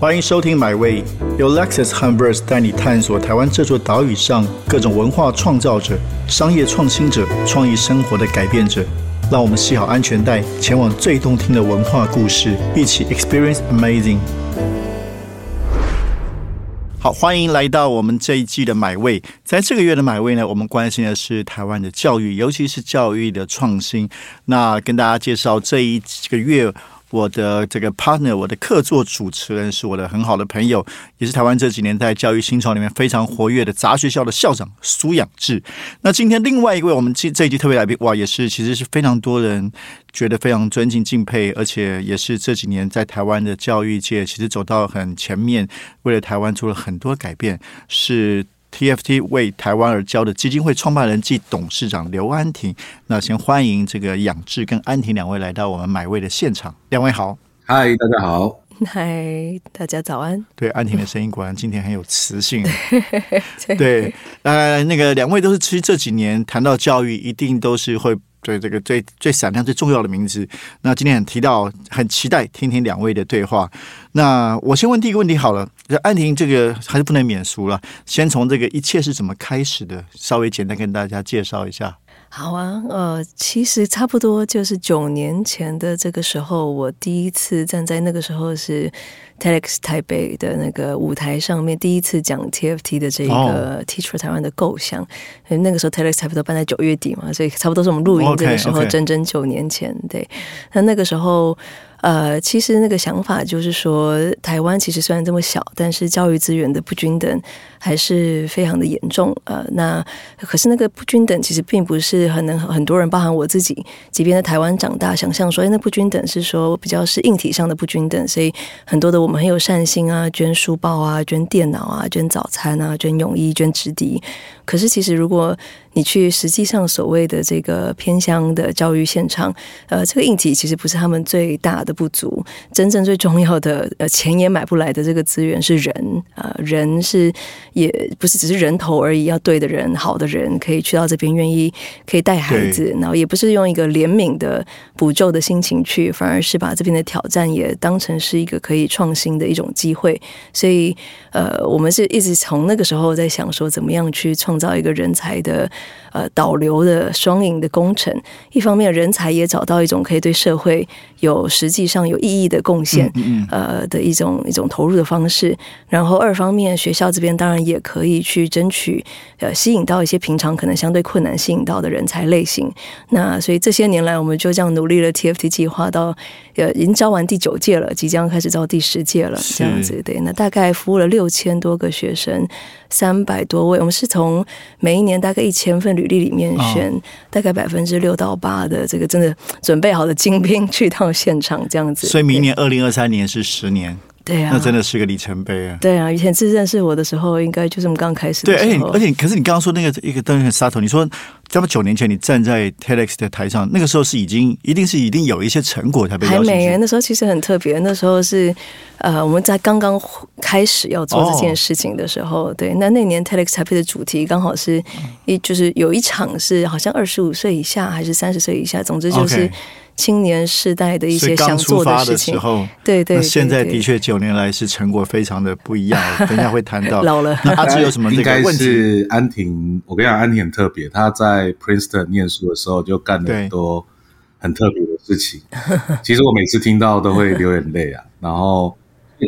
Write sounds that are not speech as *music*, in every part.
欢迎收听《My Way》，由 Lexus h u m b e r s 带你探索台湾这座岛屿上各种文化创造者、商业创新者、创意生活的改变者。让我们系好安全带，前往最动听的文化故事，一起 Experience Amazing。好，欢迎来到我们这一季的买位。在这个月的买位呢，我们关心的是台湾的教育，尤其是教育的创新。那跟大家介绍这一个月。我的这个 partner，我的客座主持人是我的很好的朋友，也是台湾这几年在教育新潮里面非常活跃的杂学校的校长苏养志。那今天另外一位我们这这一季特别来宾，哇，也是其实是非常多人觉得非常尊敬敬佩，而且也是这几年在台湾的教育界其实走到很前面，为了台湾做了很多改变，是。TFT 为台湾而教的基金会创办人暨董事长刘安婷，那先欢迎这个养志跟安婷两位来到我们买位的现场。两位好，嗨，大家好，嗨，大家早安。对，安婷的声音果然今天很有磁性。*laughs* 对，呃，那个两位都是其实这几年谈到教育，一定都是会。对这个最最闪亮、最重要的名字，那今天很提到，很期待听听两位的对话。那我先问第一个问题好了，安婷，这个还是不能免俗了，先从这个一切是怎么开始的，稍微简单跟大家介绍一下。好啊，呃，其实差不多就是九年前的这个时候，我第一次站在那个时候是 TEDx 台北的那个舞台上面，第一次讲 TFT 的这个 Teach for 台湾的构想。那个时候 TEDx 差不都办在九月底嘛，所以差不多是我们录音这个时候，整整九年前。对，那那个时候。呃，其实那个想法就是说，台湾其实虽然这么小，但是教育资源的不均等还是非常的严重。呃，那可是那个不均等其实并不是很能很多人，包含我自己，即便在台湾长大，想象说，哎，那不均等是说比较是硬体上的不均等，所以很多的我们很有善心啊，捐书包啊，捐电脑啊，捐早餐啊，捐泳衣，捐纸笛。可是其实如果你去实际上所谓的这个偏乡的教育现场，呃，这个硬体其实不是他们最大的不足，真正最重要的，呃，钱也买不来的这个资源是人啊，人是也不是只是人头而已，要对的人、好的人可以去到这边，愿意可以带孩子，然后也不是用一个怜悯的补救的心情去，反而是把这边的挑战也当成是一个可以创新的一种机会，所以，呃，我们是一直从那个时候在想说，怎么样去创造一个人才的。呃，导流的双赢的工程，一方面人才也找到一种可以对社会有实际上有意义的贡献，嗯呃的一种一种投入的方式。然后二方面，学校这边当然也可以去争取，呃，吸引到一些平常可能相对困难吸引到的人才类型。那所以这些年来，我们就这样努力了 TFT 计划到呃已经招完第九届了，即将开始招第十届了，这样子对。那大概服务了六千多个学生。三百多位，我们是从每一年大概一千份履历里面选大概百分之六到八的这个真的准备好的精兵去到现场这样子。所以明年二零二三年是十年。对啊，那真的是个里程碑啊！对啊，以前是认识我的时候，应该就是我们刚开始。对，而且而且，可是你刚刚说那个一个东西很杀头，你说这么九年前你站在 TEDx 的台上，那个时候是已经一定是一定有一些成果才被还没，那时候其实很特别，那时候是呃我们在刚刚开始要做这件事情的时候，对，那那年 TEDx 台北的主题刚好是一就是有一场是好像二十五岁以下还是三十岁以下，总之就是。青年世代的一些想做的事情，对对，现在的确九年来是成果非常的不一样。等一下会谈到 *laughs* 老了，*laughs* 阿志有什么？应该是安婷。我跟你讲，安婷很特别，她在 Princeton 念书的时候就干了很多很特别的事情。*laughs* 其实我每次听到都会流眼泪啊。然后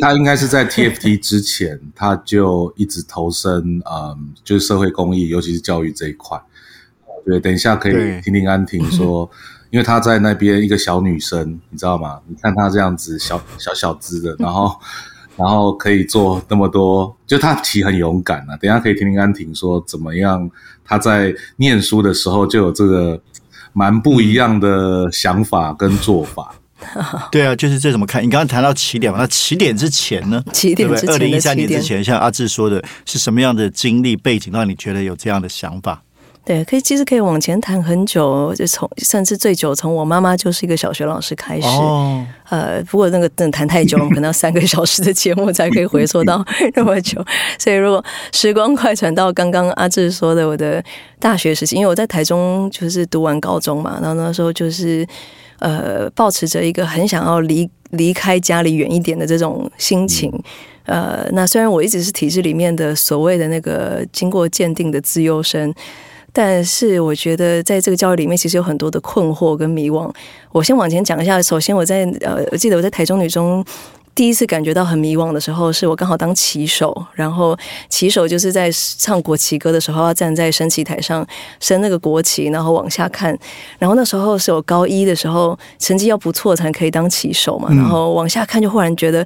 他应该是在 TFT 之前，他就一直投身嗯，就是社会公益，尤其是教育这一块。对等一下可以听听安婷说。因为她在那边一个小女生，你知道吗？你看她这样子小 *laughs* 小小只的，然后 *laughs* 然后可以做那么多，就她其实很勇敢啊。等下可以听听安婷说怎么样，她在念书的时候就有这个蛮不一样的想法跟做法。*laughs* 对啊，就是这怎么看？你刚刚谈到起点嘛，那起点之前呢？起点之前，二零一三年之前，像阿志说的是什么样的经历背景，让你觉得有这样的想法？对，可以其实可以往前谈很久，就从甚至最久从我妈妈就是一个小学老师开始。哦，呃，不过那个真的谈太久，我们可能要三个小时的节目才可以回溯到 *laughs* 那么久。所以如果时光快传到刚刚阿志说的我的大学时期，因为我在台中就是读完高中嘛，然后那时候就是。呃，保持着一个很想要离离开家里远一点的这种心情。呃，那虽然我一直是体制里面的所谓的那个经过鉴定的自优生，但是我觉得在这个教育里面，其实有很多的困惑跟迷惘。我先往前讲一下，首先我在呃，我记得我在台中女中。第一次感觉到很迷惘的时候，是我刚好当旗手，然后旗手就是在唱国旗歌的时候，要站在升旗台上升那个国旗，然后往下看。然后那时候是我高一的时候，成绩要不错才可以当旗手嘛。然后往下看，就忽然觉得。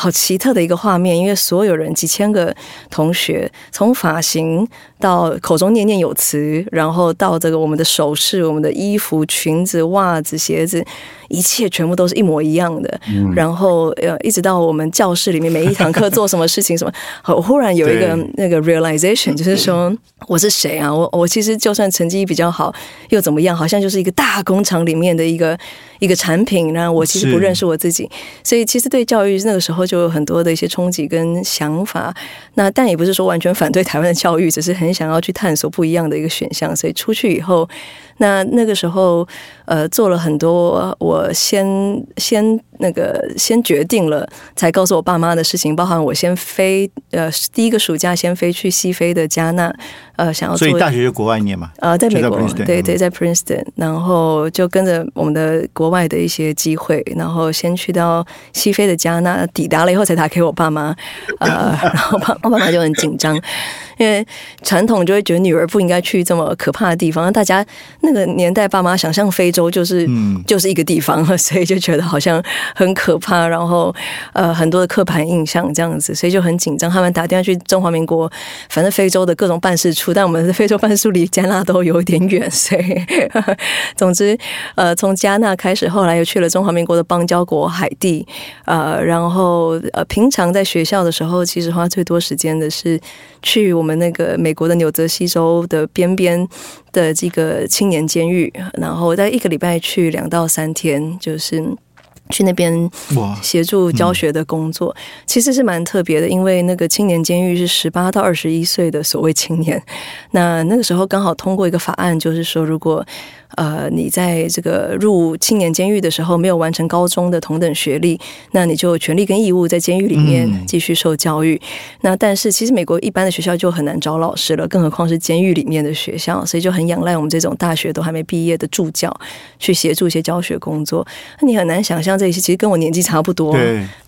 好奇特的一个画面，因为所有人几千个同学，从发型到口中念念有词，然后到这个我们的首饰、我们的衣服、裙子、袜子、鞋子，一切全部都是一模一样的。然后呃，一直到我们教室里面每一堂课做什么事情什么，*laughs* 我忽然有一个那个 realization，就是说我是谁啊？我我其实就算成绩比较好，又怎么样？好像就是一个大工厂里面的一个。一个产品，然后我其实不认识我自己，所以其实对教育那个时候就有很多的一些冲击跟想法。那但也不是说完全反对台湾的教育，只是很想要去探索不一样的一个选项。所以出去以后。那那个时候，呃，做了很多我先先那个先决定了，才告诉我爸妈的事情，包含我先飞，呃，第一个暑假先飞去西非的加纳，呃，想要所以大学就国外念嘛，呃，在美国，对对，在 Princeton，然后就跟着我们的国外的一些机会，然后先去到西非的加纳，抵达了以后才打给我爸妈，呃，*laughs* 然后爸我爸妈就很紧张。因为传统就会觉得女儿不应该去这么可怕的地方，大家那个年代爸妈想象非洲就是就是一个地方，*laughs* 所以就觉得好像很可怕，然后呃很多的刻板印象这样子，所以就很紧张。他们打电话去中华民国，反正非洲的各种办事处，但我们的非洲半数离加纳都有点远，所以 *laughs* 总之呃从加纳开始，后来又去了中华民国的邦交国海地，呃然后呃平常在学校的时候，其实花最多时间的是去。我们那个美国的纽泽西州的边边的这个青年监狱，然后在一个礼拜去两到三天，就是去那边协助教学的工作，其实是蛮特别的。因为那个青年监狱是十八到二十一岁的所谓青年，那那个时候刚好通过一个法案，就是说如果。呃，你在这个入青年监狱的时候没有完成高中的同等学历，那你就有权利跟义务在监狱里面继续受教育。那但是其实美国一般的学校就很难找老师了，更何况是监狱里面的学校，所以就很仰赖我们这种大学都还没毕业的助教去协助一些教学工作。那你很难想象这些其实跟我年纪差不多，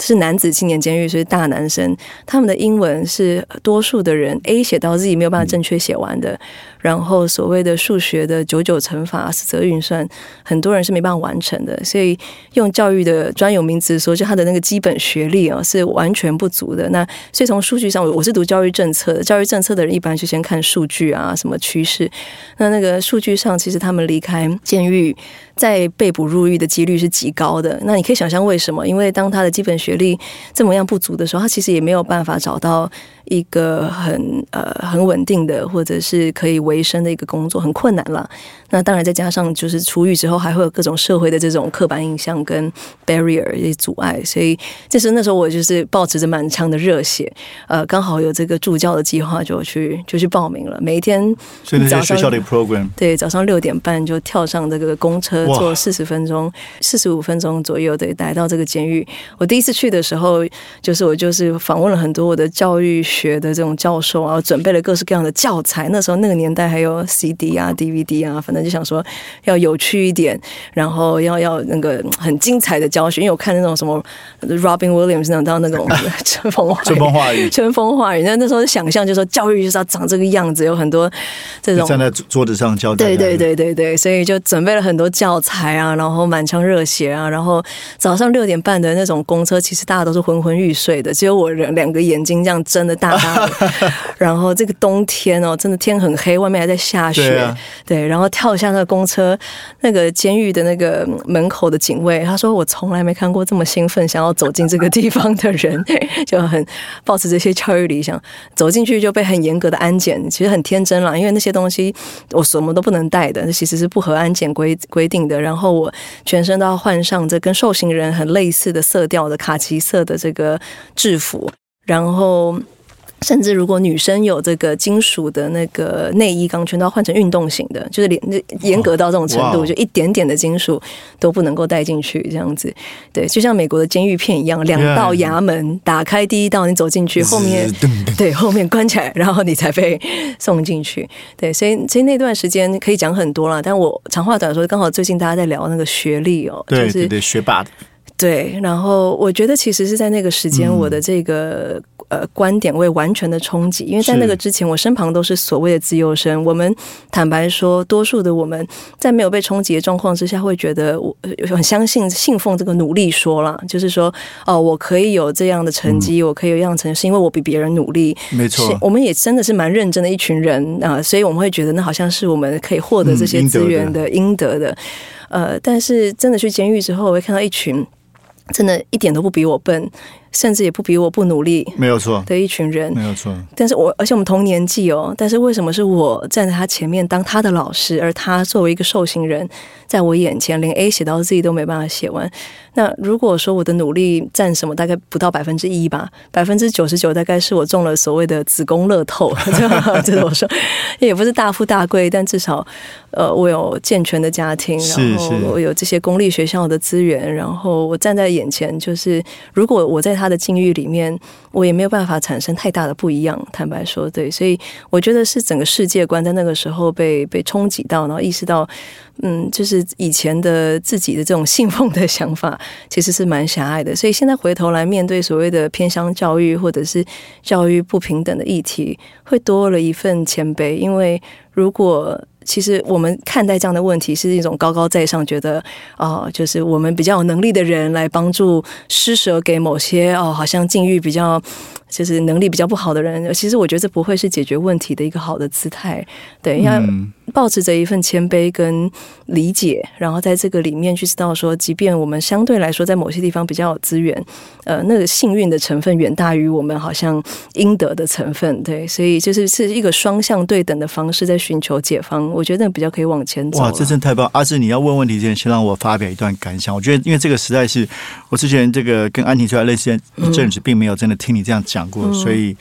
是男子青年监狱，所以大男生他们的英文是多数的人 A 写到自己没有办法正确写完的。然后所谓的数学的九九乘法、四则运算，很多人是没办法完成的。所以用教育的专有名词说，就他的那个基本学历啊，是完全不足的。那所以从数据上，我是读教育政策的，教育政策的人一般就先看数据啊，什么趋势。那那个数据上，其实他们离开监狱。在被捕入狱的几率是极高的，那你可以想象为什么？因为当他的基本学历这么样不足的时候，他其实也没有办法找到一个很呃很稳定的或者是可以维生的一个工作，很困难了。那当然再加上就是出狱之后，还会有各种社会的这种刻板印象跟 barrier 一些阻碍，所以这是那时候我就是抱持着满腔的热血，呃，刚好有这个助教的计划，就去就去报名了。每一天早上学校的 program，对，早上六点半就跳上这个公车。坐四十分钟、四十五分钟左右，对，来到这个监狱。我第一次去的时候，就是我就是访问了很多我的教育学的这种教授啊，准备了各式各样的教材。那时候那个年代还有 CD 啊、DVD 啊，反正就想说要有趣一点，然后要要那个很精彩的教学。因为我看那种什么 Robin Williams 那种那 *laughs* 种春风春风化雨、春风化雨。那那时候想象就说教育就是要长这个样子，有很多这种站在桌子上教。对对对对对，所以就准备了很多教。材啊，然后满腔热血啊，然后早上六点半的那种公车，其实大家都是昏昏欲睡的，只有我两两个眼睛这样睁的大然后这个冬天哦，真的天很黑，外面还在下雪。对，然后跳下那个公车，那个监狱的那个门口的警卫，他说：“我从来没看过这么兴奋想要走进这个地方的人，*laughs* 就很抱持这些教育理想，走进去就被很严格的安检，其实很天真啦，因为那些东西我什么都不能带的，那其实是不合安检规规定。”的，然后我全身都要换上这跟受刑人很类似的色调的卡其色的这个制服，然后甚至如果女生有这个金属的那个内衣钢圈，都要换成运动型的，就是连严格到这种程度，就一点点的金属都不能够带进去，这样子。对，就像美国的监狱片一样，两道衙门，打开第一道你走进去，后面对后面关起来，然后你才被送进去。对，所以所以那段时间可以讲很多了，但我长话短说，刚好最近大家在聊那个学历哦，对对对，学霸的。对，然后我觉得其实是在那个时间，我的这个呃观点会完全的冲击，因为在那个之前，我身旁都是所谓的自由生。我们坦白说，多数的我们在没有被冲击的状况之下，会觉得我很相信、信奉这个努力说了，就是说哦，我可以有这样的成绩，我可以有这样成绩，是因为我比别人努力。没错，我们也真的是蛮认真的一群人啊，所以我们会觉得那好像是我们可以获得这些资源的应得的。呃，但是真的去监狱之后，我会看到一群。真的一点都不比我笨。甚至也不比我不努力，没有错的一群人，没有错。但是我而且我们同年纪哦，但是为什么是我站在他前面当他的老师，而他作为一个受刑人，在我眼前连 A 写到自己都没办法写完？那如果说我的努力占什么，大概不到百分之一吧，百分之九十九大概是我中了所谓的子宫乐透，*laughs* 这是我说，也不是大富大贵，但至少呃我有健全的家庭，然后我有这些公立学校的资源，然后我站在眼前，就是如果我在他的境遇里面，我也没有办法产生太大的不一样。坦白说，对，所以我觉得是整个世界观在那个时候被被冲击到，然后意识到，嗯，就是以前的自己的这种信奉的想法，其实是蛮狭隘的。所以现在回头来面对所谓的偏乡教育或者是教育不平等的议题，会多了一份谦卑，因为如果。其实我们看待这样的问题是一种高高在上，觉得啊，就是我们比较有能力的人来帮助施舍给某些哦，好像境遇比较。就是能力比较不好的人，其实我觉得这不会是解决问题的一个好的姿态。对，要保持着一份谦卑跟理解，然后在这个里面去知道说，即便我们相对来说在某些地方比较有资源，呃，那个幸运的成分远大于我们好像应得的成分。对，所以就是是一个双向对等的方式在寻求解放。我觉得比较可以往前走。哇，这真太棒！阿志，你要问问题之前，先让我发表一段感想。我觉得，因为这个实在是我之前这个跟安婷出来类似一阵子，并没有真的听你这样讲。讲过，所以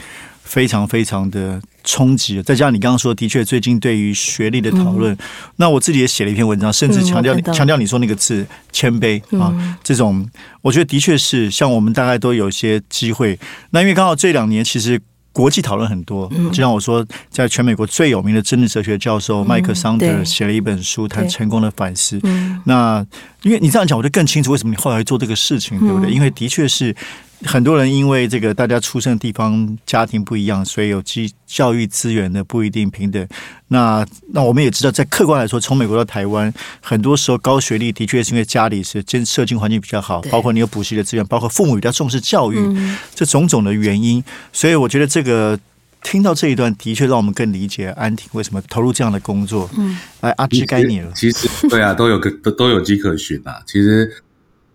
非常非常的冲击。再加上你刚刚说，的确最近对于学历的讨论，那我自己也写了一篇文章，甚至强调强调你说那个字谦卑啊，这种我觉得的确是像我们大概都有一些机会。那因为刚好这两年其实国际讨论很多，就像我说，在全美国最有名的政治哲学教授麦克桑德写了一本书，谈成功的反思。那因为你这样讲，我就更清楚为什么你后来做这个事情，对不对？因为的确是。很多人因为这个大家出生的地方家庭不一样，所以有基教育资源的不一定平等。那那我们也知道，在客观来说，从美国到台湾，很多时候高学历的确是因为家里是真社经环境比较好，包括你有补习的资源，包括父母比较重视教育，这种种的原因。所以我觉得这个听到这一段，的确让我们更理解安婷为什么投入这样的工作。嗯，来阿芝该你了。其实对啊，都有个都都有迹可循啊。其实。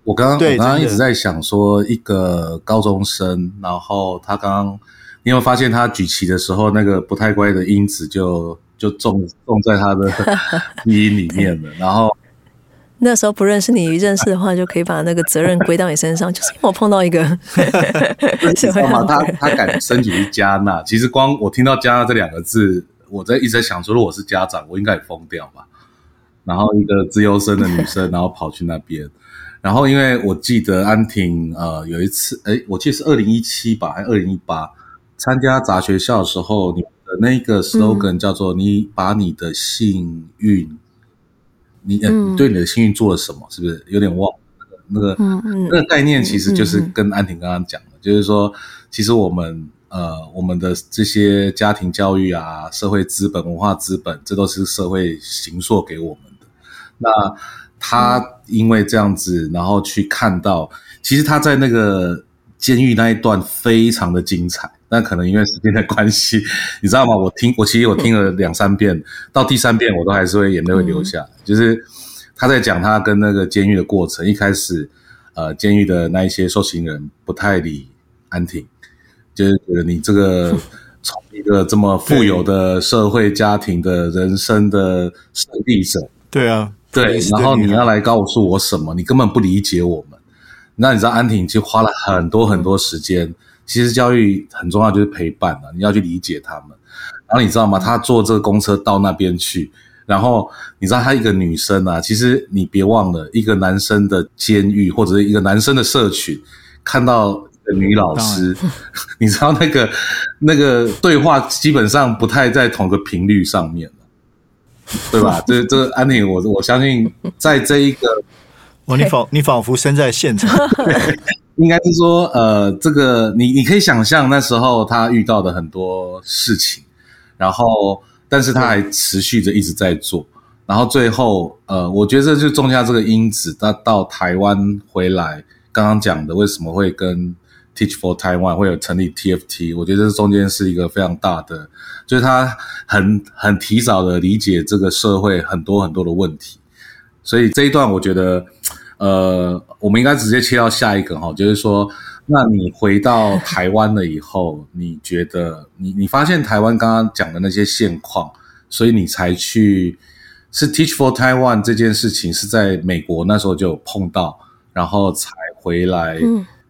我刚刚我刚刚一直在想说，一个高中生，然后他刚刚，你有发现他举旗的时候，那个不太乖的因子就就种种在他的 *laughs* 基因里面了。然后 *laughs* 那时候不认识你，认识的话就可以把那个责任归到你身上。就是因为我碰到一个，*laughs* 你知道吗？他他敢申请去加纳，其实光我听到加纳这两个字，我在一直在想说，如果我是家长，我应该也疯掉吧。然后一个自由生的女生，然后跑去那边。然后，因为我记得安婷，呃，有一次，哎，我记得是二零一七吧，还是二零一八，参加杂学校的时候，你的那个 slogan 叫做“你把你的幸运，你你对你的幸运做了什么？是不是有点忘？那个那个概念其实就是跟安婷刚刚讲的，就是说，其实我们呃，我们的这些家庭教育啊，社会资本、文化资本，这都是社会形塑给我们的。那他因为这样子，然后去看到，其实他在那个监狱那一段非常的精彩，但可能因为时间的关系，你知道吗？我听，我其实我听了两三遍，到第三遍我都还是会眼泪会流下。就是他在讲他跟那个监狱的过程，一开始，呃，监狱的那一些受刑人不太理安婷，就是觉得你这个 *laughs* 从一个这么富有的社会家庭的人生的胜利者，对啊。对，然后你要来告诉我什么？你根本不理解我们。那你知道安婷就花了很多很多时间。其实教育很重要，就是陪伴啊，你要去理解他们。然后你知道吗？她坐这个公车到那边去，然后你知道她一个女生啊，其实你别忘了，一个男生的监狱或者是一个男生的社群，看到女老师，*laughs* 你知道那个那个对话基本上不太在同个频率上面 *laughs* 对吧？这这安妮，我我相信在这一个，哦，你仿你仿佛身在现场。*laughs* *laughs* 应该是说，呃，这个你你可以想象那时候他遇到的很多事情，然后，但是他还持续着一直在做，然后最后，呃，我觉得就种下这个因子，他到台湾回来，刚刚讲的为什么会跟 Teach for Taiwan 会有成立 TFT，我觉得这中间是一个非常大的，就是他很很提早的理解这个社会很多很多的问题，所以这一段我觉得。呃，我们应该直接切到下一个哈，就是说，那你回到台湾了以后，你觉得你你发现台湾刚刚讲的那些现况，所以你才去是 Teach for Taiwan 这件事情是在美国那时候就有碰到，然后才回来，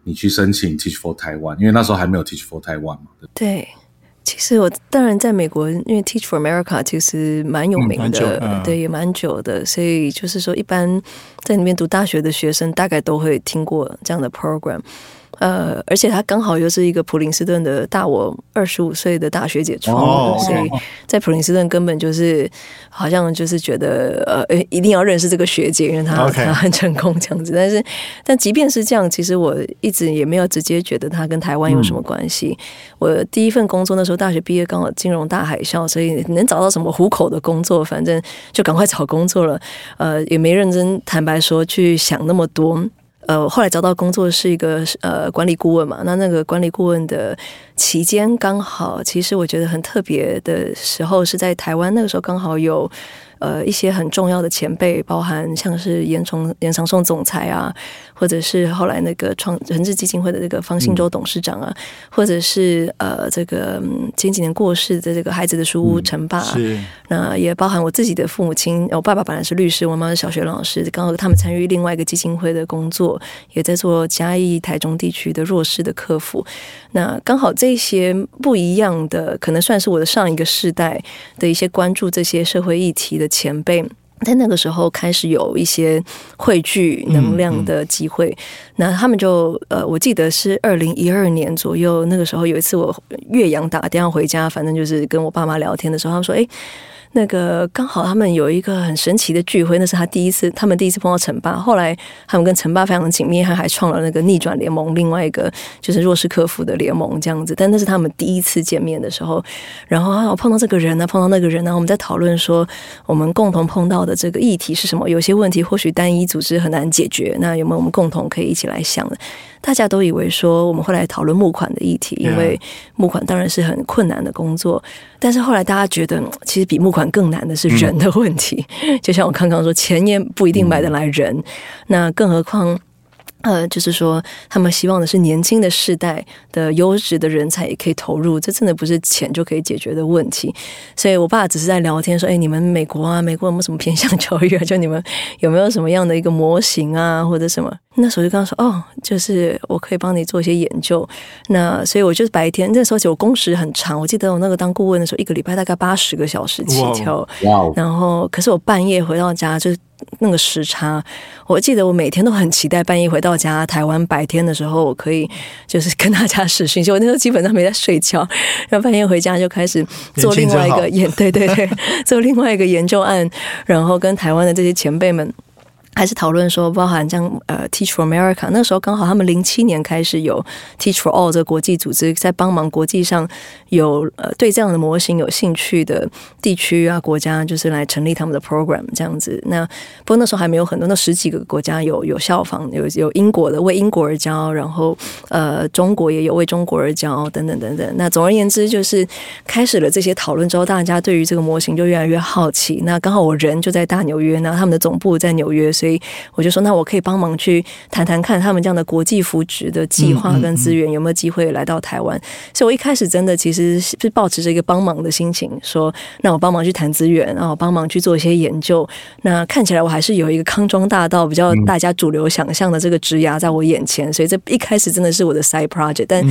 你去申请 Teach for Taiwan，因为那时候还没有 Teach for Taiwan 嘛，对。其实我当然在美国，因为 Teach for America 其实蛮有名的，对，也蛮久的，所以就是说，一般在那边读大学的学生大概都会听过这样的 program。呃，而且他刚好又是一个普林斯顿的大我二十五岁的大学姐创的，所以在普林斯顿根本就是好像就是觉得呃，一定要认识这个学姐，因为她她很成功这样子。但是，但即便是这样，其实我一直也没有直接觉得她跟台湾有什么关系。我第一份工作那时候大学毕业刚好金融大海啸，所以能找到什么糊口的工作，反正就赶快找工作了。呃，也没认真坦白说去想那么多。呃，后来找到工作是一个呃管理顾问嘛，那那个管理顾问的期间刚好，其实我觉得很特别的时候是在台湾，那个时候刚好有。呃，一些很重要的前辈，包含像是严崇严长颂总裁啊，或者是后来那个创人智基金会的这个方信洲董事长啊，或者是呃这个前几年过世的这个孩子的书屋陈爸，是那也包含我自己的父母亲，我爸爸本来是律师，我妈是小学老师，刚好他们参与另外一个基金会的工作，也在做嘉义台中地区的弱势的客服。那刚好这些不一样的，可能算是我的上一个世代的一些关注这些社会议题的前辈，在那个时候开始有一些汇聚能量的机会。那他们就呃，我记得是二零一二年左右，那个时候有一次我岳阳打电话回家，反正就是跟我爸妈聊天的时候，他们说：“哎。”那个刚好他们有一个很神奇的聚会，那是他第一次，他们第一次碰到陈爸。后来他们跟陈爸非常紧密，他还创了那个逆转联盟，另外一个就是弱势客服的联盟这样子。但那是他们第一次见面的时候，然后我碰到这个人呢，碰到那个人呢，我们在讨论说我们共同碰到的这个议题是什么？有些问题或许单一组织很难解决，那有没有我们共同可以一起来想的？大家都以为说我们会来讨论募款的议题，因为募款当然是很困难的工作。但是后来大家觉得，其实比募款更难的是人的问题。*laughs* 就像我刚刚说，钱也不一定买得来人，那更何况。呃，就是说，他们希望的是年轻的世代的优质的人才也可以投入，这真的不是钱就可以解决的问题。所以我爸只是在聊天说：“哎，你们美国啊，美国有没有什么偏向教育啊？就你们有没有什么样的一个模型啊，或者什么？”那时候就跟他说：“哦，就是我可以帮你做一些研究。”那所以我就是白天那时候，我工时很长。我记得我那个当顾问的时候，一个礼拜大概八十个小时起跳。哇！然后，可是我半夜回到家就。那个时差，我记得我每天都很期待半夜回到家。台湾白天的时候，我可以就是跟大家视讯。就我那时候基本上没在睡觉，*laughs* 然后半夜回家就开始做另外一个研，对对对，*laughs* 做另外一个研究案，然后跟台湾的这些前辈们。还是讨论说，包含像呃，Teach for America，那时候刚好他们零七年开始有 Teach for All 这个国际组织，在帮忙国际上有呃对这样的模型有兴趣的地区啊国家，就是来成立他们的 program 这样子。那不过那时候还没有很多，那十几个国家有有效仿，有有英国的为英国而教，然后呃中国也有为中国而教等等等等。那总而言之，就是开始了这些讨论之后，大家对于这个模型就越来越好奇。那刚好我人就在大纽约，那他们的总部在纽约，所所以我就说，那我可以帮忙去谈谈看他们这样的国际扶植的计划跟资源有没有机会来到台湾。所以我一开始真的其实是保持着一个帮忙的心情，说那我帮忙去谈资源，然后帮忙去做一些研究。那看起来我还是有一个康庄大道比较大家主流想象的这个枝芽在我眼前，所以这一开始真的是我的 side project。但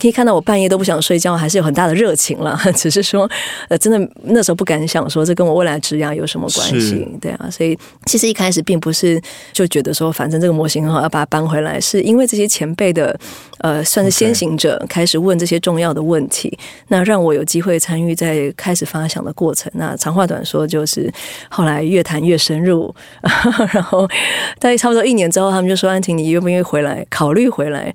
可以看到我半夜都不想睡觉，还是有很大的热情了。*laughs* 只是说，呃，真的那时候不敢想说这跟我未来职涯有什么关系，对啊。所以其实一开始并不是是就觉得说，反正这个模型很好，要把它搬回来，是因为这些前辈的呃，算是先行者开始问这些重要的问题，那让我有机会参与在开始发想的过程。那长话短说，就是后来越谈越深入，*laughs* 然后大概差不多一年之后，他们就说：“安婷，你愿不愿意回来？考虑回来？”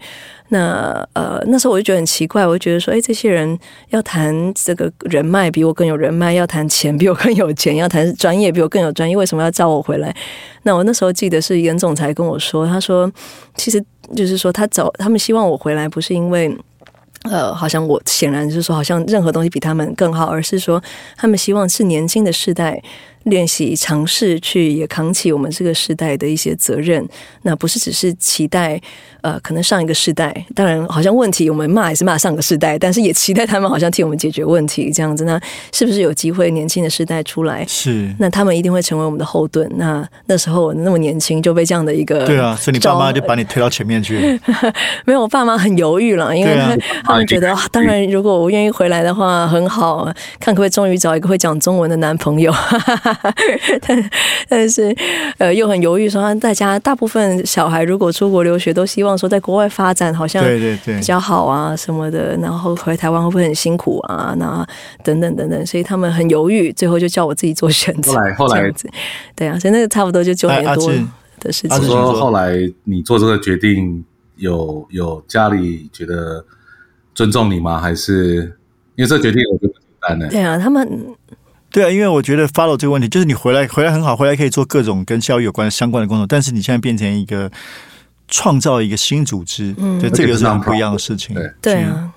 那呃，那时候我就觉得很奇怪，我就觉得说，哎，这些人要谈这个人脉比我更有人脉，要谈钱比我更有钱，要谈专业比我更有专业，为什么要叫我回来？那我那时候记得是严总裁跟我说，他说，其实就是说他找他们希望我回来，不是因为呃，好像我显然就是说，好像任何东西比他们更好，而是说他们希望是年轻的世代。练习尝试去也扛起我们这个时代的一些责任，那不是只是期待呃，可能上一个世代，当然好像问题我们骂也是骂上个世代，但是也期待他们好像替我们解决问题这样子。那是不是有机会年轻的时代出来？是，那他们一定会成为我们的后盾。那那时候我那么年轻就被这样的一个对啊，所以你爸妈就把你推到前面去。*laughs* 没有，我爸妈很犹豫了，因为 *laughs* 他们觉得当然如果我愿意回来的话很好，看可不可以终于找一个会讲中文的男朋友。*laughs* 但 *laughs* 但是，呃，又很犹豫，说大家大部分小孩如果出国留学，都希望说在国外发展好像对对对比较好啊什么的，然后回台湾会不会很辛苦啊？那等等等等，所以他们很犹豫，最后就叫我自己做选择。后来后来，对啊，所以那个差不多就九年多的事情。说后来你做这个决定，有有家里觉得尊重你吗？还是因为这决定我就很简单的？对啊，他们。对啊，因为我觉得 follow 这个问题，就是你回来回来很好，回来可以做各种跟教育有关相关的工作，但是你现在变成一个创造一个新组织，嗯对，这个是很不一样的事情。对啊，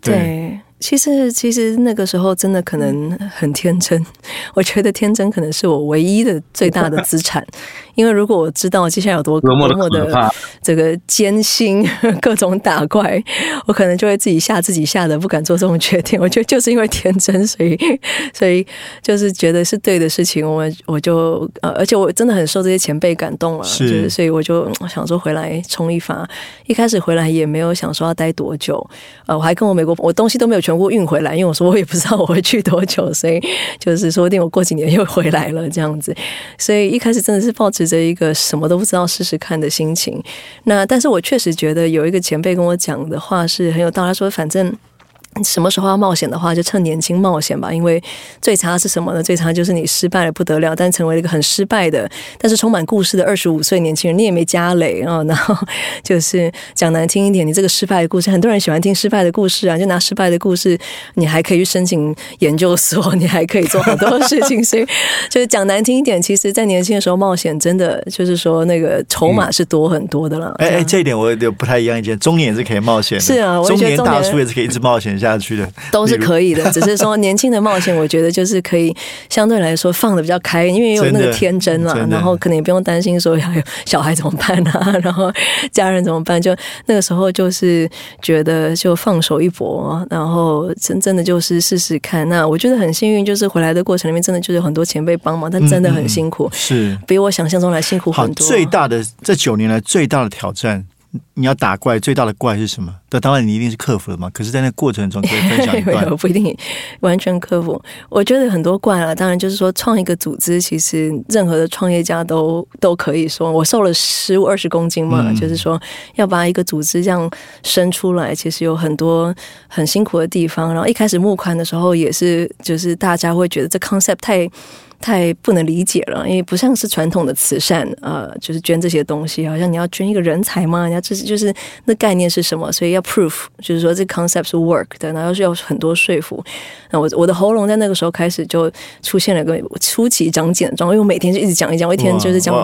对。其实，其实那个时候真的可能很天真。*laughs* 我觉得天真可能是我唯一的最大的资产，*laughs* 因为如果我知道接下来有多多么的这个艰辛，*laughs* 各种打怪，我可能就会自己吓自己，吓得不敢做这种决定。我觉得就是因为天真，所以所以就是觉得是对的事情，我我就呃，而且我真的很受这些前辈感动了，是，所以我就想说回来冲一发。一开始回来也没有想说要待多久，呃，我还跟我美国我东西都没有。全部运回来，因为我说我也不知道我会去多久，所以就是说不定我过几年又回来了这样子。所以一开始真的是抱持着一个什么都不知道试试看的心情。那但是我确实觉得有一个前辈跟我讲的话是很有道理，他说反正。什么时候要冒险的话，就趁年轻冒险吧。因为最差是什么呢？最差就是你失败了不得了，但成为了一个很失败的，但是充满故事的二十五岁年轻人，你也没加累啊。*laughs* 然后就是讲难听一点，你这个失败的故事，很多人喜欢听失败的故事啊。就拿失败的故事，你还可以去申请研究所，你还可以做很多事情。所以 *laughs* 就是讲难听一点，其实，在年轻的时候冒险，真的就是说那个筹码是多很多的了。哎哎，这一点我有不太一样，意见中年也是可以冒险的，是啊，中年大叔也是可以一直冒险下。下去的都是可以的，只是说年轻的冒险，我觉得就是可以相对来说放的比较开，因为有那个天真了，然后可能也不用担心说还有小孩怎么办啊，然后家人怎么办，就那个时候就是觉得就放手一搏，然后真正的就是试试看。那我觉得很幸运，就是回来的过程里面真的就是有很多前辈帮忙，但真的很辛苦，是比我想象中来辛苦很多。最大的这九年来最大的挑战。你要打怪，最大的怪是什么？那当然你一定是克服了嘛。可是，在那过程中可以分享一段，*laughs* 不一定完全克服。我觉得很多怪啊，当然就是说创一个组织，其实任何的创业家都都可以说，我瘦了十五二十公斤嘛，就是说要把一个组织这样生出来，其实有很多很辛苦的地方。然后一开始募款的时候，也是就是大家会觉得这 concept 太。太不能理解了，因为不像是传统的慈善，呃，就是捐这些东西，好像你要捐一个人才嘛？你要这是就是那概念是什么？所以要 proof，就是说这 concept 是 work 的，然后是要很多说服。那我我的喉咙在那个时候开始就出现了个初期长茧状，因为我每天就一直讲一讲，我一天就是讲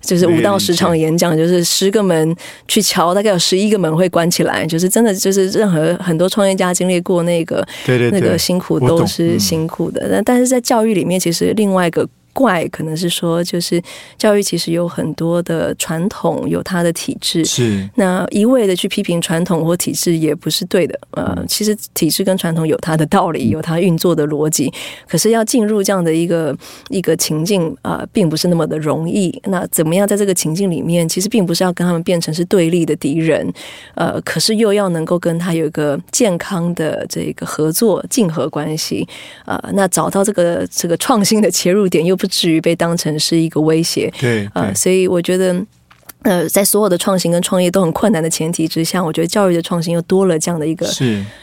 就是五到十场演讲，就是十个门去敲，大概有十一个门会关起来，就是真的就是任何很多创业家经历过那个对对那个辛苦都是辛苦的。但但是在教育里面，其实另外。一个怪，可能是说，就是教育其实有很多的传统，有它的体制。是那一味的去批评传统或体制也不是对的。呃，其实体制跟传统有它的道理，有它运作的逻辑。可是要进入这样的一个一个情境啊，并不是那么的容易。那怎么样在这个情境里面，其实并不是要跟他们变成是对立的敌人，呃，可是又要能够跟他有一个健康的这个合作、竞合关系。呃，那找到这个这个创新的切入点，又不至于被当成是一个威胁。对，呃，所以我觉得。呃，在所有的创新跟创业都很困难的前提之下，我觉得教育的创新又多了这样的一个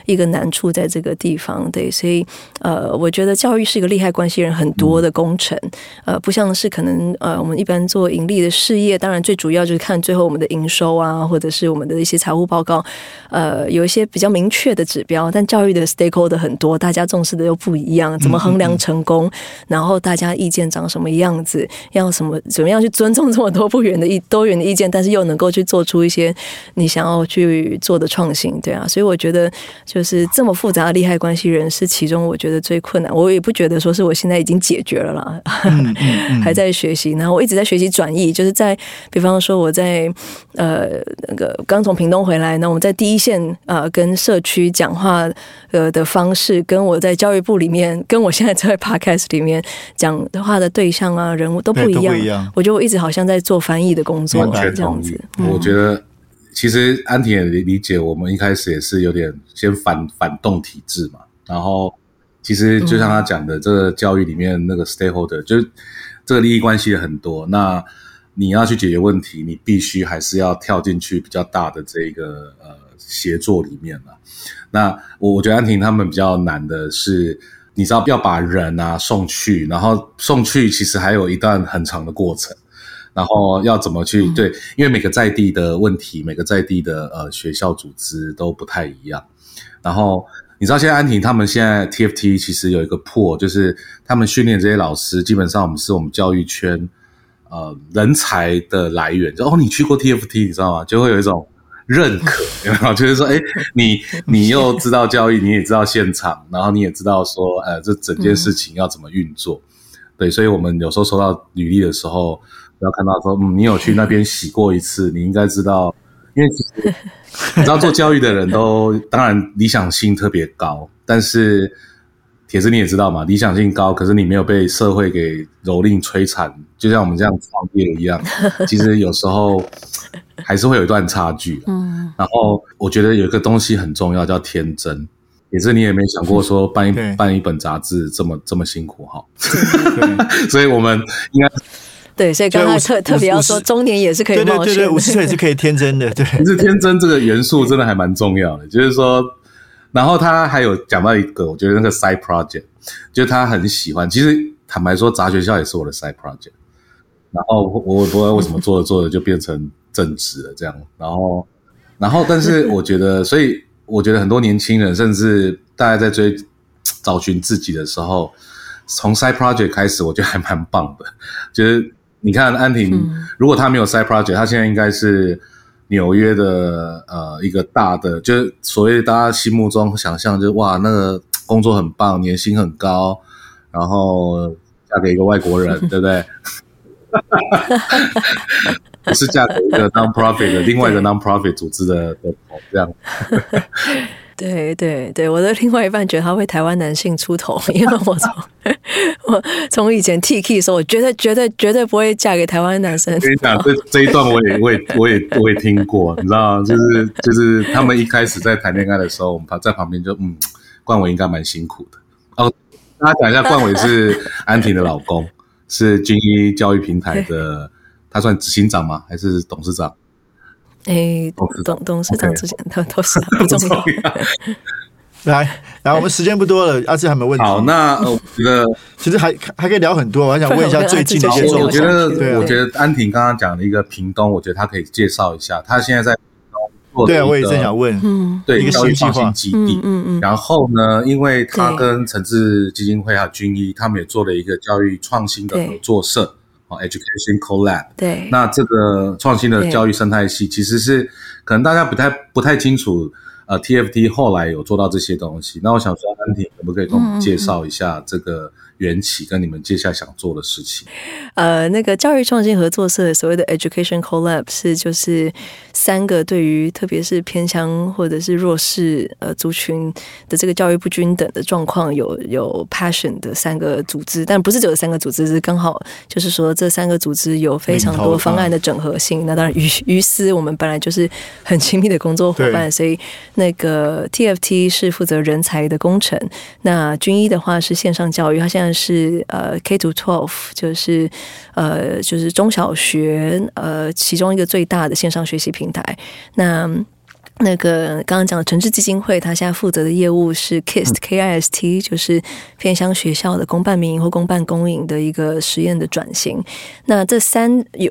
一个难处在这个地方。对，所以呃，我觉得教育是一个利害关系人很多的工程。呃，不像是可能呃，我们一般做盈利的事业，当然最主要就是看最后我们的营收啊，或者是我们的一些财务报告，呃，有一些比较明确的指标。但教育的 stakeholder 很多，大家重视的又不一样，怎么衡量成功？然后大家意见长什么样子？要什么怎么样去尊重这么多不远的意多元的？意见，但是又能够去做出一些你想要去做的创新，对啊，所以我觉得就是这么复杂的利害关系人是其中我觉得最困难。我也不觉得说是我现在已经解决了啦，*laughs* 还在学习。然后我一直在学习转译，就是在比方说我在呃那个刚从屏东回来，那我们在第一线呃跟社区讲话呃的方式，跟我在教育部里面，跟我现在在 Podcast 里面讲的话的对象啊人物都不一样。我觉得我一直好像在做翻译的工作。完全同意。我觉得其实安婷也理理解，我们一开始也是有点先反反动体制嘛。然后其实就像他讲的，这个教育里面那个 stakeholder 就是这个利益关系很多。那你要去解决问题，你必须还是要跳进去比较大的这个呃协作里面了。那我我觉得安婷他们比较难的是，你知道要把人啊送去，然后送去其实还有一段很长的过程。然后要怎么去对？因为每个在地的问题，每个在地的呃学校组织都不太一样。然后你知道现在安婷他们现在 TFT 其实有一个破，就是他们训练这些老师，基本上我们是我们教育圈呃人才的来源。就哦，你去过 TFT，你知道吗？就会有一种认可，然后 *laughs* 就是说，哎，你 *laughs* 你又知道教育，你也知道现场，然后你也知道说，呃，这整件事情要怎么运作。对，所以我们有时候收到履历的时候。不要看到说，嗯，你有去那边洗过一次，你应该知道，因为其实 *laughs* 你知道做教育的人都当然理想性特别高，但是铁子你也知道嘛，理想性高，可是你没有被社会给蹂躏摧残，就像我们这样创业一样，*laughs* 其实有时候还是会有一段差距。嗯，然后我觉得有一个东西很重要，叫天真。也是你也没想过说办一办一本杂志这么这么辛苦哈，*laughs* 所以我们应该。对，所以刚刚特特别要说，中年也是可以冒险，对对对，五十岁是可以天真的，对。其实天真这个元素真的还蛮重要的，就是说，然后他还有讲到一个，我觉得那个 side project，就是他很喜欢。其实坦白说，杂学校也是我的 side project。然后我不知道为什么做着做着就变成正职了这样。然后，然后，但是我觉得，所以我觉得很多年轻人，甚至大家在追找寻自己的时候，从 side project 开始，我觉得还蛮棒的，就是。你看安婷，如果他没有 side project，他现在应该是纽约的呃一个大的，就是所谓大家心目中想象，就是哇，那个工作很棒，年薪很高，然后嫁给一个外国人，*laughs* 对不对？*laughs* 不是嫁给一个 non-profit 的另外一个 non-profit 组织的的头这样。对对对，我的另外一半觉得他会台湾男性出头，因为我从我从以前 T K 的时候，我绝对绝对绝对不会嫁给台湾男生。我跟你讲，这这一段我也我也我也我也听过，你知道吗？就是就是他们一开始在谈恋爱的时候，我们旁在旁边就嗯，冠伟应该蛮辛苦的哦。大家讲一下，冠伟是安婷的老公，是军医教育平台的，他算执行长吗？还是董事长？哎，董董事长之前都都是不重要。*laughs* *laughs* 来，来，我们时间不多了，阿志还没问题。好，那我觉得其实还还可以聊很多。我还想问一下最近的一些状况。我觉得，我觉得安婷刚刚讲的一个屏东，我觉得他可以介绍一下，他现在在做。对啊，我也正想问。嗯，对，一个新创新基地。嗯嗯。然后呢，因为他跟诚志基金会还有军医，他们也做了一个教育创新的合作社。哦，Education Collab。对，那这个创新的教育生态系其实是可能大家不太不太清楚。呃，TFT 后来有做到这些东西。那我想说，安婷可不可以跟我们介绍一下这个缘起，跟你们接下来想做的事情？呃，那个教育创新合作社所谓的 Education Collab 是就是三个对于特别是偏乡或者是弱势呃族群的这个教育不均等的状况有有 passion 的三个组织，但不是只有三个组织，是刚好就是说这三个组织有非常多方案的整合性。那当然于于私我们本来就是很亲密的工作伙伴，所以那个 TFT 是负责人才的工程，那军医的话是线上教育，他现在是呃 K to twelve 就是。呃，就是中小学呃，其中一个最大的线上学习平台。那那个刚刚讲的诚志基金会，他现在负责的业务是 KIST K I S T，就是偏乡学校的公办民营或公办公营的一个实验的转型。那这三有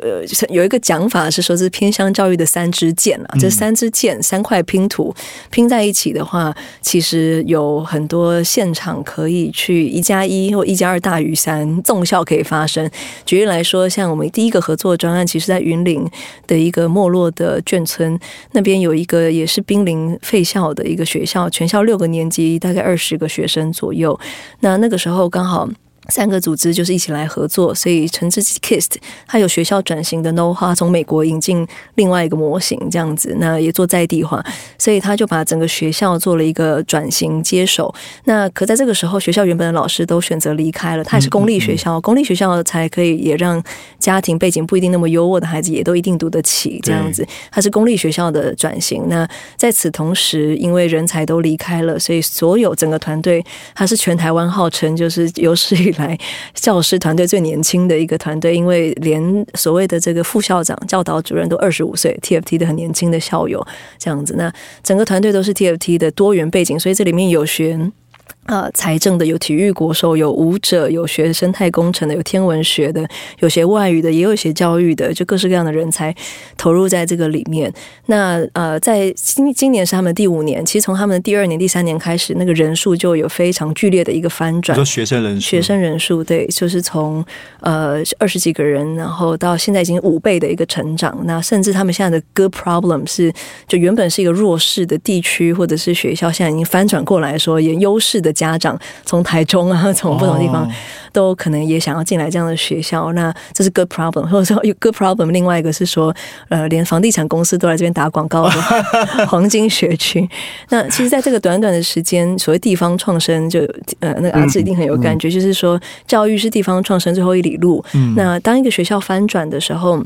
有一个讲法是说，是偏乡教育的三支箭啊。这三支箭三块拼图拼在一起的话，其实有很多现场可以去一加一或一加二大于三，纵效可以发生。举例来说，像我们第一个合作专案，其实在云林的一个没落的眷村那边有一个。也是濒临废校的一个学校，全校六个年级，大概二十个学生左右。那那个时候刚好。三个组织就是一起来合作，所以橙之 KIST 它有学校转型的 know how，从美国引进另外一个模型这样子，那也做在地化，所以他就把整个学校做了一个转型接手。那可在这个时候，学校原本的老师都选择离开了，他也是公立学校，公立学校才可以也让家庭背景不一定那么优渥的孩子也都一定读得起这样子。他是公立学校的转型。那在此同时，因为人才都离开了，所以所有整个团队，他是全台湾号称就是有史以来来教师团队最年轻的一个团队，因为连所谓的这个副校长、教导主任都二十五岁，TFT 的很年轻的校友这样子。那整个团队都是 TFT 的多元背景，所以这里面有学。呃，财政的有体育国手，有舞者，有学生态工程的，有天文学的，有学外语的，也有一些教育的，就各式各样的人才投入在这个里面。那呃，在今今年是他们第五年，其实从他们的第二年、第三年开始，那个人数就有非常剧烈的一个翻转。说学生人数，学生人数对，就是从呃二十几个人，然后到现在已经五倍的一个成长。那甚至他们现在的 good problem 是，就原本是一个弱势的地区或者是学校，现在已经翻转过来说，也优势的。家长从台中啊，从不同地方都可能也想要进来这样的学校，那这是 good problem，或者说有 good problem。另外一个是说，呃，连房地产公司都来这边打广告的，*laughs* 黄金学区。那其实，在这个短短的时间，所谓地方创生，就呃，那个阿志一定很有感觉，就是说，教育是地方创生最后一里路。那当一个学校翻转的时候。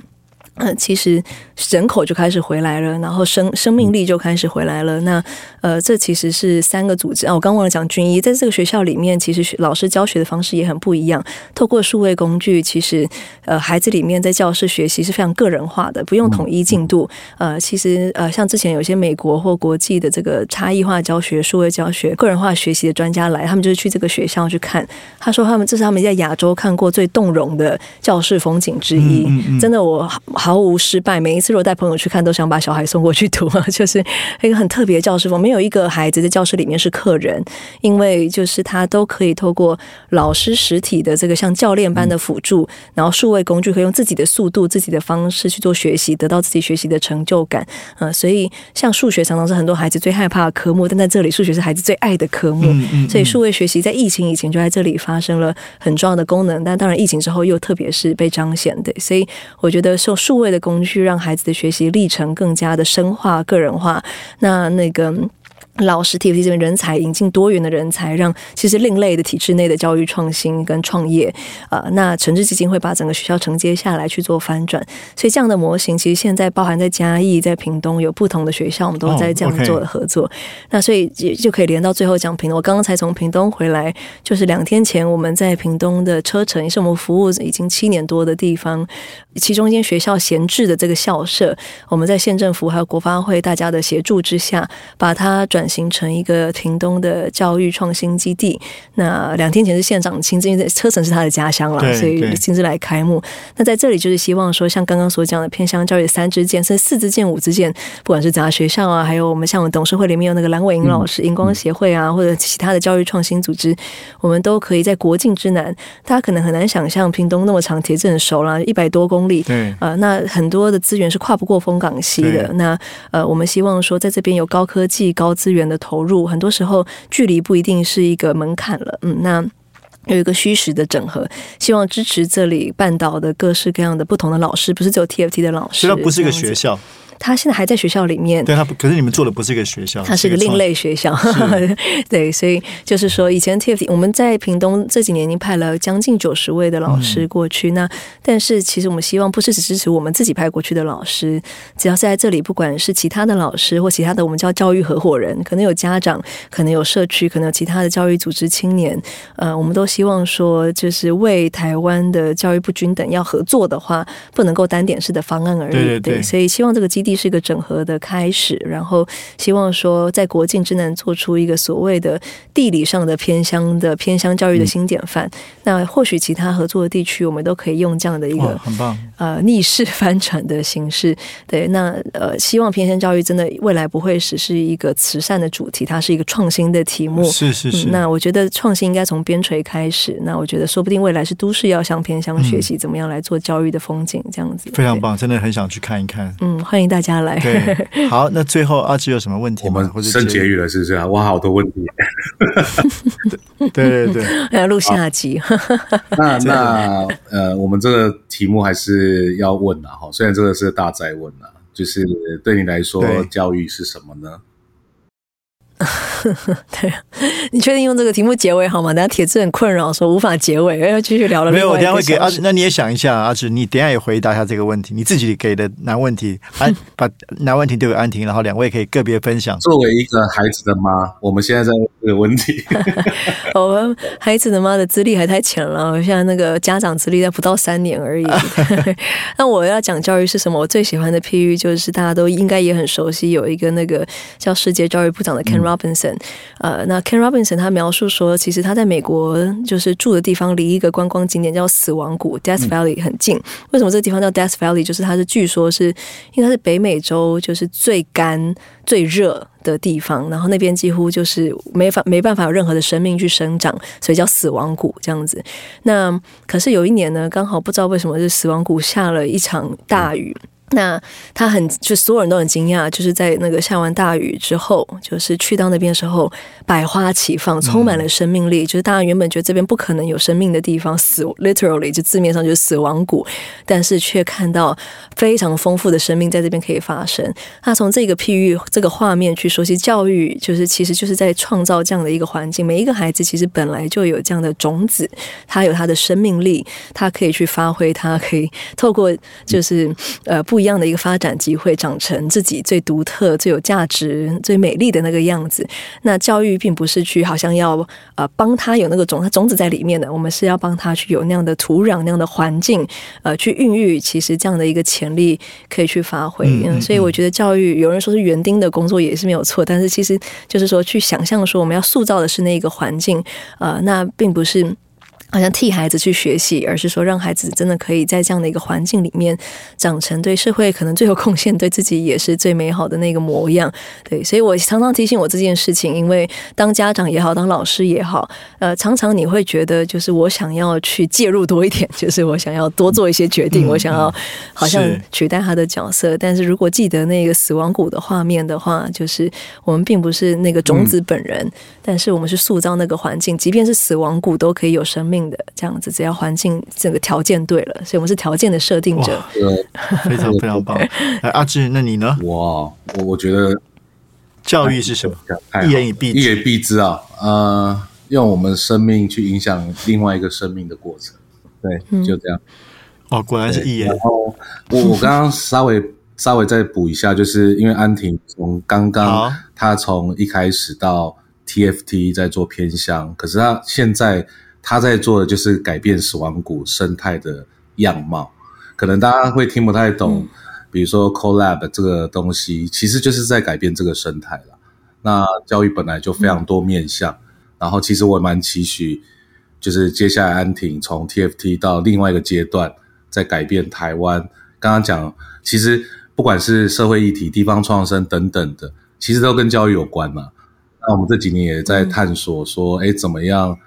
嗯，其实人口就开始回来了，然后生生命力就开始回来了。那呃，这其实是三个组织啊。我刚忘了讲军医，在这个学校里面，其实老师教学的方式也很不一样。透过数位工具，其实呃，孩子里面在教室学习是非常个人化的，不用统一进度。呃，其实呃，像之前有些美国或国际的这个差异化教学、数位教学、个人化学习的专家来，他们就是去这个学校去看。他说，他们这是他们在亚洲看过最动容的教室风景之一。真的，我。毫无失败，每一次如果带朋友去看，都想把小孩送过去读啊，*laughs* 就是一个很特别的教室风，没有一个孩子在教室里面是客人，因为就是他都可以透过老师实体的这个像教练般的辅助，然后数位工具可以用自己的速度、自己的方式去做学习，得到自己学习的成就感。嗯，所以像数学常常是很多孩子最害怕的科目，但在这里数学是孩子最爱的科目。所以数位学习在疫情以前就在这里发生了很重要的功能，但当然疫情之后又特别是被彰显的。所以我觉得受数。数位的工具让孩子的学习历程更加的深化、个人化。那那个。老师 TFT 这边人才引进多元的人才，让其实另类的体制内的教育创新跟创业，呃，那诚志基金会把整个学校承接下来去做翻转，所以这样的模型其实现在包含在嘉义、在屏东有不同的学校，我们都在这样做的合作。那所以也就可以连到最后讲屏东。我刚刚才从屏东回来，就是两天前我们在屏东的车城，也是我们服务已经七年多的地方，其中一间学校闲置的这个校舍，我们在县政府还有国发会大家的协助之下，把它转。形成一个屏东的教育创新基地。那两天前是县长亲自，因为车城是他的家乡了，所以亲自来开幕。那在这里就是希望说，像刚刚所讲的偏乡教育三支箭，甚至四支箭、五支箭，不管是杂学校啊，还有我们像我们董事会里面有那个蓝伟英老师、荧光协会啊，或者其他的教育创新组织，我们都可以在国境之南。大家可能很难想象，屏东那么长，铁质很熟了，一百多公里。对，呃，那很多的资源是跨不过风港溪的。那呃，我们希望说，在这边有高科技、高资源的投入，很多时候距离不一定是一个门槛了。嗯，那有一个虚实的整合，希望支持这里半岛的各式各样的不同的老师，不是只有 TFT 的老师，它不是一个学校。他现在还在学校里面，对他不，可是你们做的不是一个学校，它是个另类学校，*laughs* 对，所以就是说，以前 TFT 我们在屏东这几年已经派了将近九十位的老师过去，那但是其实我们希望不是只支持我们自己派过去的老师，只要是在这里，不管是其他的老师或其他的我们叫教育合伙人，可能有家长，可能有社区，可能有其他的教育组织青年，呃，我们都希望说，就是为台湾的教育不均等要合作的话，不能够单点式的方案而已，对。对，所以希望这个基地。是一个整合的开始，然后希望说在国境之南做出一个所谓的地理上的偏乡的偏乡教育的新典范。那或许其他合作的地区，我们都可以用这样的一个很棒呃 *laughs* 逆势翻转的形式。对，那呃希望偏乡教育真的未来不会只是一个慈善的主题，它是一个创新的题目。是是是。那我觉得创新应该从边陲开始。那我觉得说不定未来是都市要向偏乡学习，怎么样来做教育的风景这样子。非常棒，真的很想去看一看。嗯，欢迎大家来。对，好，那最后阿志有什么问题？我们剩结语了，是不是啊？我好多问题。对对对，要录下集。*laughs* 那那呃，我们这个题目还是要问的哈。虽然这个是大灾问了，就是对你来说，教育是什么呢？*laughs* 对啊，你确定用这个题目结尾好吗？等下铁子很困扰，说无法结尾，要继续聊了。没有，我等下会给阿志。那你也想一下，阿志，你等下也回答一下这个问题，你自己给的难问题，安把难问题丢给安婷，然后两位可以个别分享。作为一个孩子的妈，我们现在在问这个问题。我 *laughs* 们孩子的妈的资历还太浅了，现在那个家长资历在不到三年而已。*laughs* 那我要讲教育是什么？我最喜欢的譬喻就是大家都应该也很熟悉，有一个那个叫世界教育部长的 Ken Robinson。呃，那 Ken Robinson 他描述说，其实他在美国就是住的地方离一个观光景点叫死亡谷 （Death Valley） 很近。为什么这个地方叫 Death Valley？就是它是据说是因为它是北美洲就是最干最热的地方，然后那边几乎就是没法没办法有任何的生命去生长，所以叫死亡谷这样子。那可是有一年呢，刚好不知道为什么是死亡谷下了一场大雨。那他很，就所有人都很惊讶，就是在那个下完大雨之后，就是去到那边的时候，百花齐放，充满了生命力。就是大家原本觉得这边不可能有生命的地方，死 literally 就字面上就是死亡谷，但是却看到非常丰富的生命在这边可以发生。他从这个譬喻、这个画面去说，其教育就是其实就是在创造这样的一个环境。每一个孩子其实本来就有这样的种子，他有他的生命力，他可以去发挥，他可以透过就是呃不。一样的一个发展机会，长成自己最独特、最有价值、最美丽的那个样子。那教育并不是去好像要呃帮他有那个种，他种子在里面的。我们是要帮他去有那样的土壤、那样的环境，呃，去孕育其实这样的一个潜力可以去发挥。嗯，所以我觉得教育有人说是园丁的工作也是没有错，但是其实就是说去想象说我们要塑造的是那一个环境，呃，那并不是。好像替孩子去学习，而是说让孩子真的可以在这样的一个环境里面长成对社会可能最有贡献、对自己也是最美好的那个模样。*laughs* 对，所以我常常提醒我这件事情，因为当家长也好，当老师也好，呃，常常你会觉得就是我想要去介入多一点，就是我想要多做一些决定，我想要好像取代他的角色。但是如果记得那个死亡谷的画面的话，就是我们并不是那个种子本人，但是我们是塑造那个环境，即便是死亡谷都可以有生命。的这样子，只要环境整个条件对了，所以我们是条件的设定者，非常非常棒。阿志，那你呢？我我我觉得教育是什么？一言以蔽一言蔽之啊，呃，用我们生命去影响另外一个生命的过程，对，就这样。哦，果然是一言。然后我我刚刚稍微稍微再补一下，就是因为安婷从刚刚她从一开始到 TFT 在做偏向，可是她现在。他在做的就是改变死亡谷生态的样貌，可能大家会听不太懂，比如说 collab 这个东西，其实就是在改变这个生态了。那教育本来就非常多面向，然后其实我蛮期许，就是接下来安婷从 TFT 到另外一个阶段，在改变台湾。刚刚讲，其实不管是社会议题、地方创生等等的，其实都跟教育有关嘛。那我们这几年也在探索说，哎，怎么样？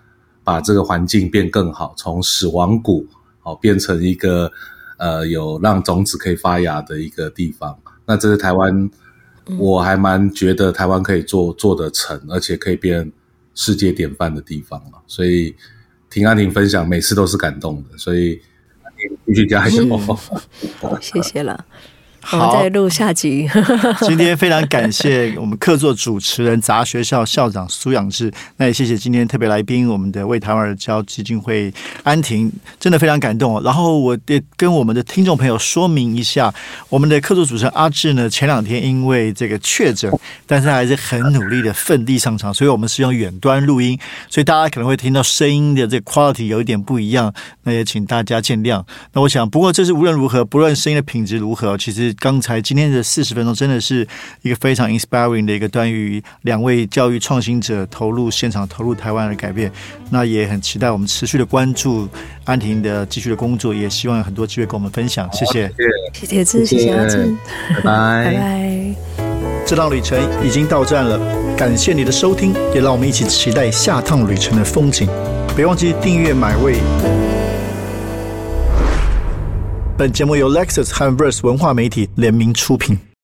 把这个环境变更好，从死亡谷哦变成一个呃有让种子可以发芽的一个地方。那这是台湾，我还蛮觉得台湾可以做做得成，而且可以变世界典范的地方所以听安婷分享，每次都是感动的，所以继续加油。*laughs* 谢谢了。好，再录下集。*laughs* 今天非常感谢我们客座主持人杂学校校长苏养志，那也谢谢今天特别来宾我们的为台湾而教基金会安婷，真的非常感动。然后我也跟我们的听众朋友说明一下，我们的客座主持人阿志呢，前两天因为这个确诊，但是还是很努力的奋力上场，所以我们是用远端录音，所以大家可能会听到声音的这个 quality 有一点不一样，那也请大家见谅。那我想，不过这是无论如何，不论声音的品质如何，其实。刚才今天的四十分钟真的是一个非常 inspiring 的一个关于两位教育创新者投入现场、投入台湾的改变。那也很期待我们持续的关注安婷的继续的工作，也希望有很多机会跟我们分享。谢谢，谢谢志，谢谢阿志，拜拜，拜拜。这趟旅程已经到站了，感谢你的收听，也让我们一起期待下趟旅程的风景。别忘记订阅买位。本节目由 Lexus 和 Verse 文化媒体联名出品。